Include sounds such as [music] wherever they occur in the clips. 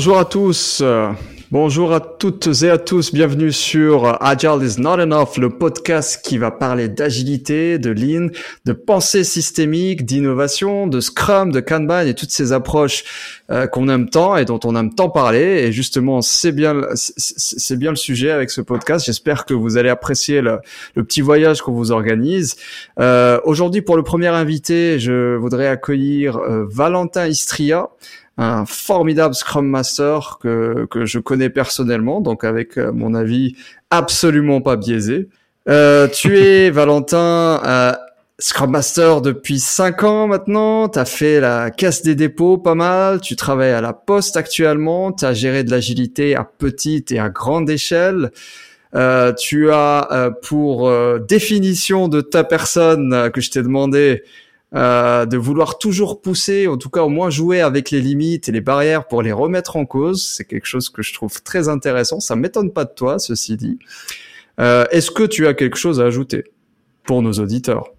Bonjour à tous. Bonjour à toutes et à tous. Bienvenue sur Agile is not enough, le podcast qui va parler d'agilité, de lean, de pensée systémique, d'innovation, de Scrum, de Kanban et toutes ces approches euh, qu'on aime tant et dont on aime tant parler. Et justement, c'est bien, c'est bien le sujet avec ce podcast. J'espère que vous allez apprécier le, petit voyage qu'on vous organise. Euh, Aujourd'hui, pour le premier invité, je voudrais accueillir euh, Valentin Istria un formidable Scrum Master que, que je connais personnellement, donc avec euh, mon avis absolument pas biaisé. Euh, tu [laughs] es, Valentin, euh, Scrum Master depuis 5 ans maintenant, tu as fait la caisse des dépôts pas mal, tu travailles à la poste actuellement, tu as géré de l'agilité à petite et à grande échelle. Euh, tu as euh, pour définition de ta personne que je t'ai demandé euh, de vouloir toujours pousser, en tout cas au moins jouer avec les limites et les barrières pour les remettre en cause. C'est quelque chose que je trouve très intéressant. Ça m'étonne pas de toi, ceci dit. Euh, Est-ce que tu as quelque chose à ajouter pour nos auditeurs?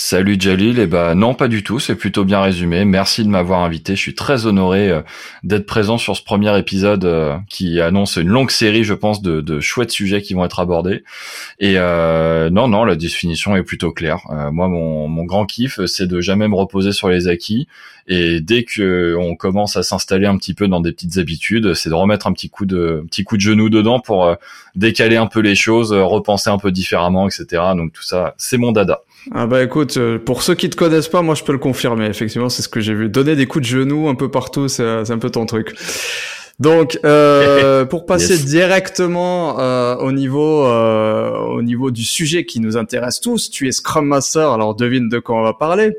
Salut Jalil, eh ben non pas du tout, c'est plutôt bien résumé. Merci de m'avoir invité, je suis très honoré euh, d'être présent sur ce premier épisode euh, qui annonce une longue série, je pense, de, de, chouettes sujets qui vont être abordés. Et euh, non, non, la définition est plutôt claire. moi, mon, mon grand kiff, c'est de jamais me reposer sur les acquis. Et dès que on commence à s'installer un petit peu dans des petites habitudes, c'est de remettre un petit coup de petit coup de genou dedans pour décaler un peu les choses, repenser un peu différemment, etc. Donc tout ça, c'est mon dada. Ah bah écoute, euh, pour ceux qui te connaissent pas, moi je peux le confirmer. Effectivement, c'est ce que j'ai vu. Donner des coups de genoux un peu partout, c'est un peu ton truc. Donc, euh, [laughs] pour passer directement euh, au niveau euh, au niveau du sujet qui nous intéresse tous, tu es Scrum Master. Alors devine de quoi on va parler.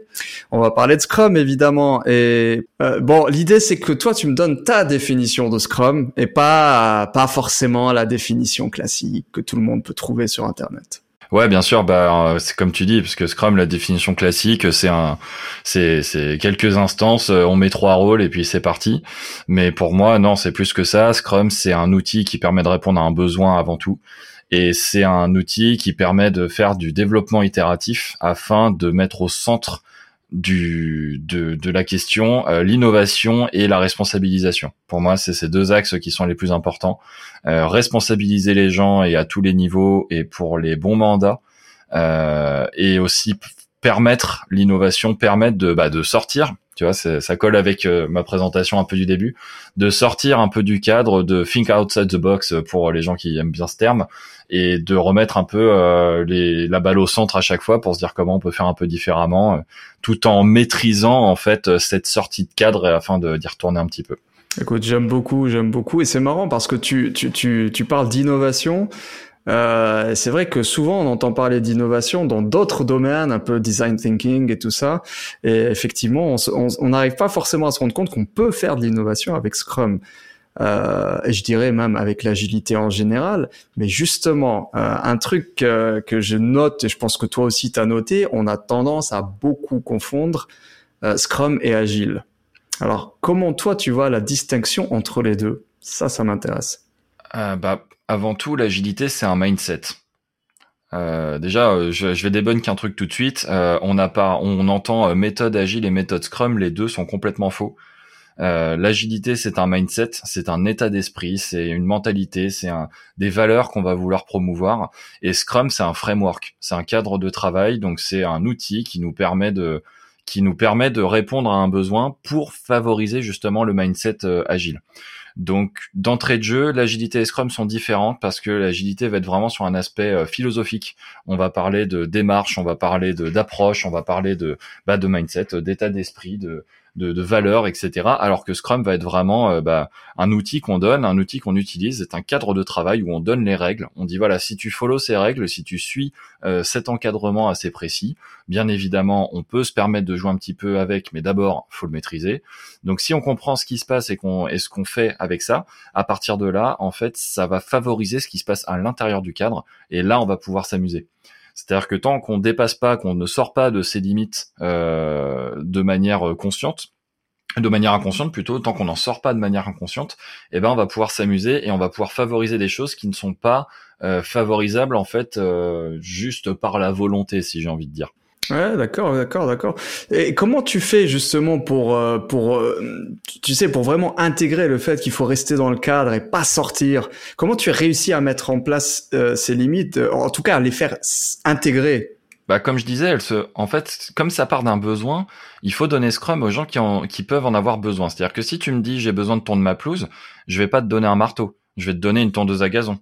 On va parler de Scrum évidemment. Et euh, bon, l'idée c'est que toi tu me donnes ta définition de Scrum et pas pas forcément la définition classique que tout le monde peut trouver sur Internet. Ouais, bien sûr. Bah, euh, c'est comme tu dis, parce que Scrum, la définition classique, c'est un, c'est, c'est quelques instances, euh, on met trois rôles et puis c'est parti. Mais pour moi, non, c'est plus que ça. Scrum, c'est un outil qui permet de répondre à un besoin avant tout. Et c'est un outil qui permet de faire du développement itératif afin de mettre au centre du de, de la question euh, l'innovation et la responsabilisation. Pour moi, c'est ces deux axes qui sont les plus importants. Euh, responsabiliser les gens et à tous les niveaux et pour les bons mandats euh, et aussi permettre l'innovation, permettre de bah, de sortir. Tu vois, ça colle avec euh, ma présentation un peu du début, de sortir un peu du cadre, de think outside the box pour les gens qui aiment bien ce terme, et de remettre un peu euh, les, la balle au centre à chaque fois pour se dire comment on peut faire un peu différemment, euh, tout en maîtrisant en fait cette sortie de cadre afin d'y retourner un petit peu. Écoute, j'aime beaucoup, j'aime beaucoup, et c'est marrant parce que tu tu tu, tu parles d'innovation. Euh, c'est vrai que souvent on entend parler d'innovation dans d'autres domaines, un peu design thinking et tout ça. Et effectivement, on n'arrive pas forcément à se rendre compte qu'on peut faire de l'innovation avec Scrum euh, et je dirais même avec l'agilité en général. Mais justement, euh, un truc que je note, et je pense que toi aussi tu as noté, on a tendance à beaucoup confondre euh, Scrum et Agile. Alors, comment toi tu vois la distinction entre les deux? Ça, ça m'intéresse. Euh, bah, avant tout, l'agilité, c'est un mindset. Euh, déjà, je, je vais débunker un truc tout de suite. Euh, on n'a pas, on entend méthode agile et méthode Scrum, les deux sont complètement faux. Euh, l'agilité, c'est un mindset, c'est un état d'esprit, c'est une mentalité, c'est un, des valeurs qu'on va vouloir promouvoir. Et Scrum, c'est un framework, c'est un cadre de travail, donc c'est un outil qui nous permet de qui nous permet de répondre à un besoin pour favoriser justement le mindset euh, agile. Donc d'entrée de jeu, l'agilité et Scrum sont différentes parce que l'agilité va être vraiment sur un aspect euh, philosophique. On va parler de démarche, on va parler d'approche, on va parler de bah, de mindset, d'état d'esprit, de de, de valeurs, etc. Alors que Scrum va être vraiment euh, bah, un outil qu'on donne, un outil qu'on utilise, c'est un cadre de travail où on donne les règles. On dit voilà, si tu follow ces règles, si tu suis euh, cet encadrement assez précis, bien évidemment, on peut se permettre de jouer un petit peu avec, mais d'abord, faut le maîtriser. Donc si on comprend ce qui se passe et qu'on et ce qu'on fait avec ça, à partir de là, en fait, ça va favoriser ce qui se passe à l'intérieur du cadre, et là, on va pouvoir s'amuser. C'est-à-dire que tant qu'on dépasse pas, qu'on ne sort pas de ses limites euh, de manière consciente, de manière inconsciente plutôt, tant qu'on n'en sort pas de manière inconsciente, eh ben on va pouvoir s'amuser et on va pouvoir favoriser des choses qui ne sont pas euh, favorisables en fait euh, juste par la volonté, si j'ai envie de dire. Ouais, d'accord, d'accord, d'accord. Et comment tu fais justement pour euh, pour euh, tu sais pour vraiment intégrer le fait qu'il faut rester dans le cadre et pas sortir? Comment tu as réussi à mettre en place euh, ces limites, en tout cas à les faire intégrer? Bah, comme je disais, elle se, en fait, comme ça part d'un besoin, il faut donner Scrum aux gens qui, en, qui peuvent en avoir besoin. C'est-à-dire que si tu me dis j'ai besoin de tondre ma pelouse, je vais pas te donner un marteau, je vais te donner une tondeuse à gazon.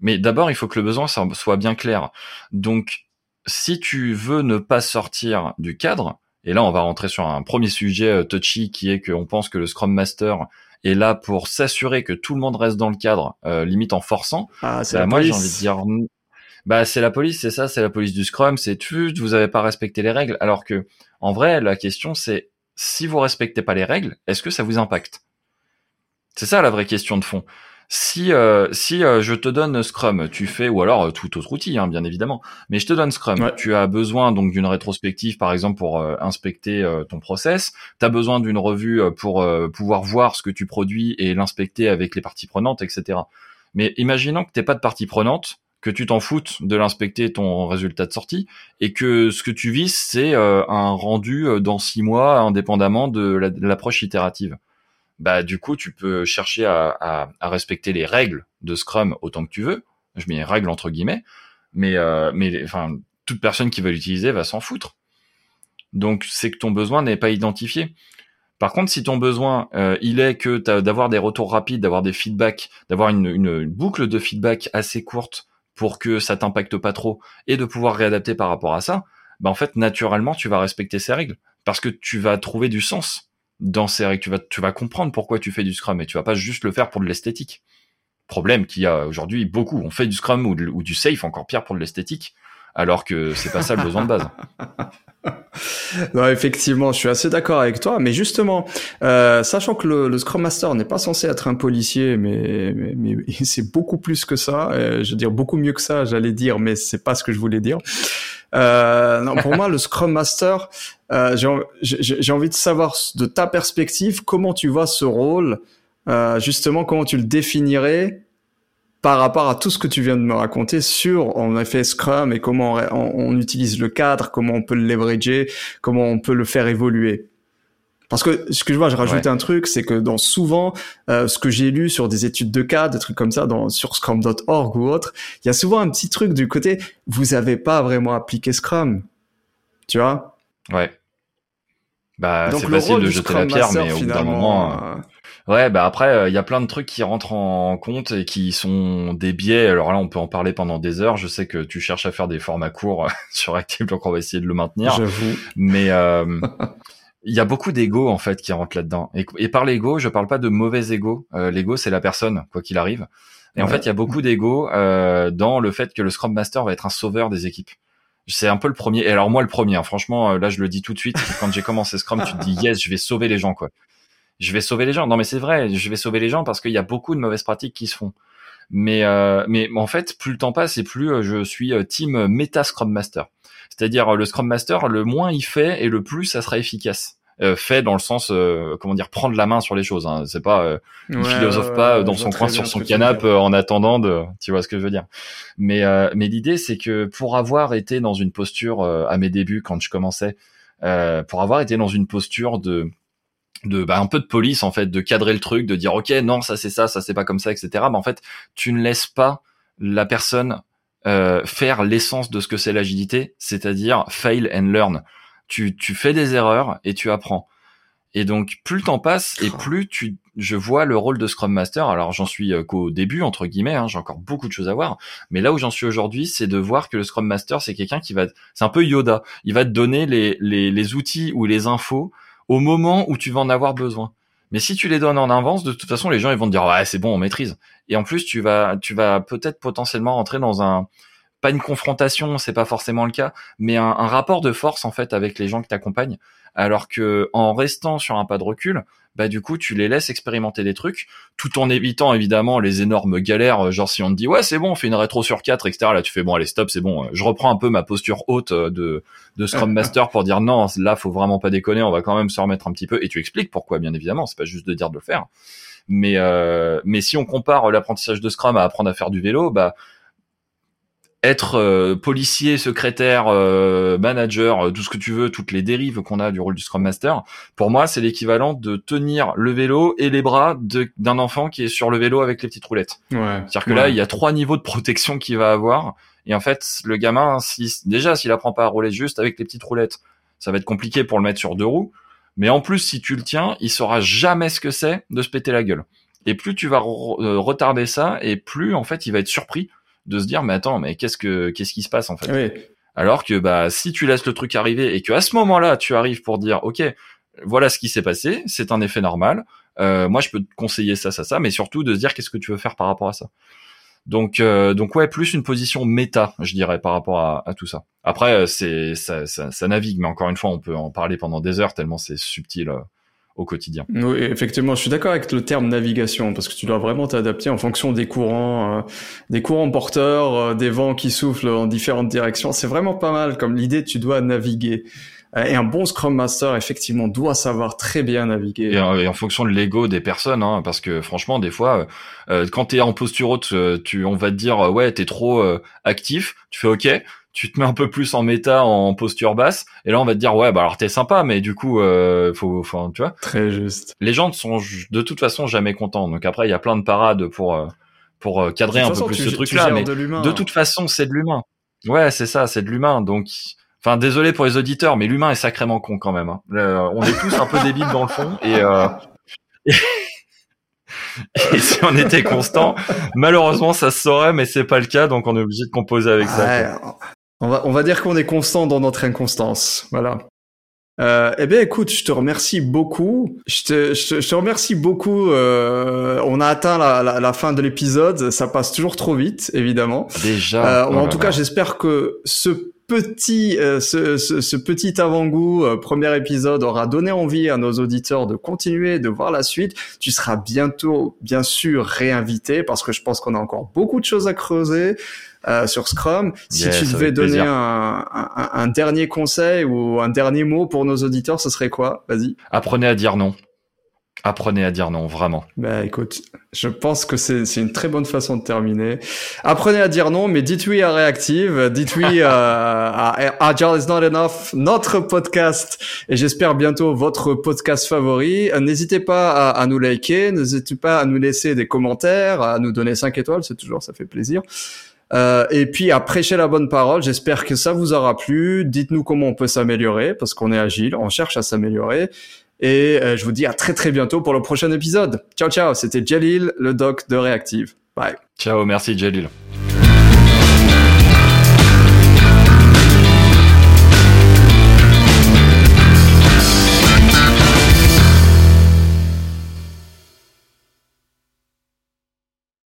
Mais d'abord, il faut que le besoin soit bien clair. Donc, si tu veux ne pas sortir du cadre, et là on va rentrer sur un premier sujet euh, touchy qui est qu'on pense que le Scrum Master est là pour s'assurer que tout le monde reste dans le cadre, euh, limite en forçant. Ah, c'est bah, moi j'ai envie de dire bah c'est la police, c'est ça, c'est la police du Scrum, c'est tu, vous avez pas respecté les règles. Alors que en vrai, la question c'est si vous respectez pas les règles, est-ce que ça vous impacte? C'est ça la vraie question de fond si euh, si euh, je te donne Scrum, tu fais ou alors euh, tout autre outil, hein, bien évidemment, mais je te donne Scrum. Tu as besoin donc d'une rétrospective, par exemple, pour inspecter ton process. Tu as besoin d'une revue pour pouvoir voir ce que tu produis et l'inspecter avec les parties prenantes, etc. Mais imaginons que t'es pas de partie prenante, que tu t'en foutes de l'inspecter ton résultat de sortie et que ce que tu vises c'est un rendu dans six mois indépendamment de l'approche itérative bah du coup tu peux chercher à, respecter les règles de Scrum autant que tu veux. Je mets règles entre guillemets, mais euh, mais enfin toute personne qui va l'utiliser va s'en foutre. Donc c'est que ton besoin n'est pas identifié. Par contre, si ton besoin euh, il est que d'avoir des retours rapides, d'avoir des feedbacks, d'avoir une, boucle de feedback assez courte pour que ça t'impacte pas trop et de pouvoir réadapter par rapport à ça, bah en fait naturellement tu vas respecter ces règles parce que tu vas trouver du sens dans ces règles. Tu vas, tu vas comprendre pourquoi tu fais du Scrum et tu vas pas juste le faire pour de l'esthétique. Problème qu'il y a aujourd'hui beaucoup. On fait du Scrum ou, du Safe, encore pire pour de l'esthétique, alors que c'est pas ça le besoin de base. [laughs] non, effectivement, je suis assez d'accord avec toi. Mais justement, euh, sachant que le, Scrum Master n'est pas censé être un policier, mais, mais, [laughs] c'est beaucoup plus que ça. Euh, je veux dire beaucoup mieux que ça, j'allais dire, mais c'est pas ce que je voulais dire. Euh, non, pour [laughs] moi, le Scrum Master, euh, j'ai envie de savoir de ta perspective comment tu vois ce rôle, euh, justement comment tu le définirais par rapport à tout ce que tu viens de me raconter sur en effet Scrum et comment on, on utilise le cadre, comment on peut le leverager, comment on peut le faire évoluer. Parce que ce que je vois, je rajoute un truc, c'est que dans souvent euh, ce que j'ai lu sur des études de cas, des trucs comme ça, dans sur Scrum.org ou autre, il y a souvent un petit truc du côté vous avez pas vraiment appliqué Scrum, tu vois? Ouais. Bah c'est facile de jeter la pierre, mais au bout d'un moment. Euh, euh, ouais, bah après, il y a plein de trucs qui rentrent en compte et qui sont des biais. Alors là, on peut en parler pendant des heures. Je sais que tu cherches à faire des formats courts [laughs] sur Active, donc on va essayer de le maintenir. J'avoue. Mais [laughs] il y a beaucoup d'ego en fait qui rentre là-dedans. Et, par l'ego, je parle pas de mauvais ego. Euh, l'ego, c'est la personne, quoi qu'il arrive. Et en fait, il y a beaucoup d'ego euh, dans le fait que le Scrum Master va être un sauveur des équipes. C'est un peu le premier. Et alors moi, le premier. Hein, franchement, euh, là, je le dis tout de suite. [laughs] Quand j'ai commencé Scrum, tu te dis yes, je vais sauver les gens, quoi. Je vais sauver les gens. Non, mais c'est vrai, je vais sauver les gens parce qu'il y a beaucoup de mauvaises pratiques qui se font. Mais euh, mais en fait, plus le temps passe et plus euh, je suis team Meta Scrum Master. C'est-à-dire le Scrum Master, le moins il fait et le plus ça sera efficace. Euh, fait dans le sens euh, comment dire prendre la main sur les choses. Hein. C'est pas euh, il philosophe pas dans son coin sur son canapé en attendant de. Tu vois ce que je veux dire Mais mais l'idée c'est que pour avoir été dans une posture à mes débuts quand je commençais, pour avoir été dans une posture de de bah, un peu de police en fait, de cadrer le truc, de dire ok non ça c'est ça, ça c'est pas comme ça, etc. Mais en fait tu ne laisses pas la personne euh, faire l'essence de ce que c'est l'agilité, c'est-à-dire fail and learn. Tu, tu fais des erreurs et tu apprends. Et donc plus le temps passe et plus tu, je vois le rôle de Scrum Master. Alors j'en suis euh, qu'au début entre guillemets, hein, j'ai encore beaucoup de choses à voir. Mais là où j'en suis aujourd'hui, c'est de voir que le Scrum Master c'est quelqu'un qui va, c'est un peu Yoda. Il va te donner les, les, les outils ou les infos au moment où tu vas en avoir besoin. Mais si tu les donnes en avance, de toute façon, les gens ils vont te dire ouais c'est bon, on maîtrise. Et en plus, tu vas, tu vas peut-être potentiellement rentrer dans un, pas une confrontation, c'est pas forcément le cas, mais un, rapport de force en fait avec les gens qui t'accompagnent. Alors que en restant sur un pas de recul, bah du coup tu les laisses expérimenter des trucs, tout en évitant évidemment les énormes galères, genre si on te dit ouais c'est bon, on fait une rétro sur 4, etc. Là tu fais bon allez stop, c'est bon, je reprends un peu ma posture haute de, de Scrum [laughs] Master pour dire non, là faut vraiment pas déconner, on va quand même se remettre un petit peu, et tu expliques pourquoi bien évidemment, c'est pas juste de dire de le faire. Mais euh, mais si on compare l'apprentissage de Scrum à apprendre à faire du vélo, bah être euh, policier, secrétaire, euh, manager, euh, tout ce que tu veux, toutes les dérives qu'on a du rôle du Scrum Master, pour moi, c'est l'équivalent de tenir le vélo et les bras d'un enfant qui est sur le vélo avec les petites roulettes. Ouais. C'est-à-dire que là, il y a trois niveaux de protection qu'il va avoir. Et en fait, le gamin, si, déjà, s'il apprend pas à rouler juste avec les petites roulettes, ça va être compliqué pour le mettre sur deux roues. Mais en plus, si tu le tiens, il saura jamais ce que c'est de se péter la gueule. Et plus tu vas retarder ça, et plus en fait, il va être surpris de se dire mais attends mais qu'est-ce que qu'est-ce qui se passe en fait? Alors que bah si tu laisses le truc arriver et que à ce moment-là tu arrives pour dire ok voilà ce qui s'est passé c'est un effet normal euh, moi je peux te conseiller ça ça ça mais surtout de se dire qu'est-ce que tu veux faire par rapport à ça? Donc euh, donc ouais plus une position méta je dirais par rapport à, à tout ça. Après euh, c'est ça, ça, ça, navigue mais encore une fois on peut en parler pendant des heures tellement c'est subtil au quotidien. Oui, effectivement, je suis d'accord avec le terme navigation parce que tu dois vraiment t'adapter en fonction des courants, euh, des courants porteurs, euh, des vents qui soufflent en différentes directions. C'est vraiment pas mal comme l'idée. Tu dois naviguer. Euh, et un bon Scrum Master, effectivement, doit savoir très bien naviguer. Et, en fonction de l'ego des personnes, hein, parce que franchement, des fois, euh, quand t'es en posture haute, tu, on va te dire, ouais, t'es trop actif. Tu fais OK tu te mets un peu plus en méta en posture basse et là on va te dire ouais bah alors t'es sympa mais du coup euh, faut, faut tu vois. Très juste. Les gens ne sont de toute façon jamais contents. Donc après il y a plein de parades pour euh, pour euh, cadrer un peu plus ce truc là mais de, de, toute façon c'est de l'humain. Ouais c'est ça c'est de l'humain. Donc enfin désolé pour les auditeurs mais l'humain est sacrément con quand même hein. on est tous un peu débiles dans le fond et, euh... [laughs] Et si on était constant, malheureusement, ça se saurait, mais c'est pas le cas, donc on est obligé de composer avec ça. On va, on va dire qu'on est constant dans notre inconstance. Voilà. Euh, eh bien, écoute, je te remercie beaucoup. Je te, je te, remercie beaucoup. Euh, on a atteint la, la, la fin de l'épisode. Ça passe toujours trop vite, évidemment. Déjà. Euh, en tout cas, j'espère que ce petit, euh, ce, ce, ce, petit avant-goût, euh, premier épisode, aura donné envie à nos auditeurs de continuer, de voir la suite. Tu seras bientôt, bien sûr, réinvité parce que je pense qu'on a encore beaucoup de choses à creuser. Euh, sur Scrum. Si tu devais donner un, un, un, dernier conseil ou un dernier mot pour nos auditeurs, ce serait quoi? Vas-y. Apprenez à dire non. Apprenez à dire non, vraiment. Bah écoute, je pense que c'est une très bonne façon de terminer. Apprenez à dire non, mais dites oui à Reactive, dites oui [laughs] à, Agile is not enough, notre podcast, et j'espère bientôt votre podcast favori. N'hésitez pas à, à, nous liker, n'hésitez pas à nous laisser des commentaires, à nous donner 5 étoiles, c'est toujours, ça fait plaisir. Euh, et puis à prêcher la bonne parole. J'espère que ça vous aura plu. Dites-nous comment on peut s'améliorer parce qu'on est agile, on cherche à s'améliorer. Et euh, je vous dis à très très bientôt pour le prochain épisode. Ciao ciao, c'était Jalil, le doc de Reactive. Bye. Ciao, merci Jalil.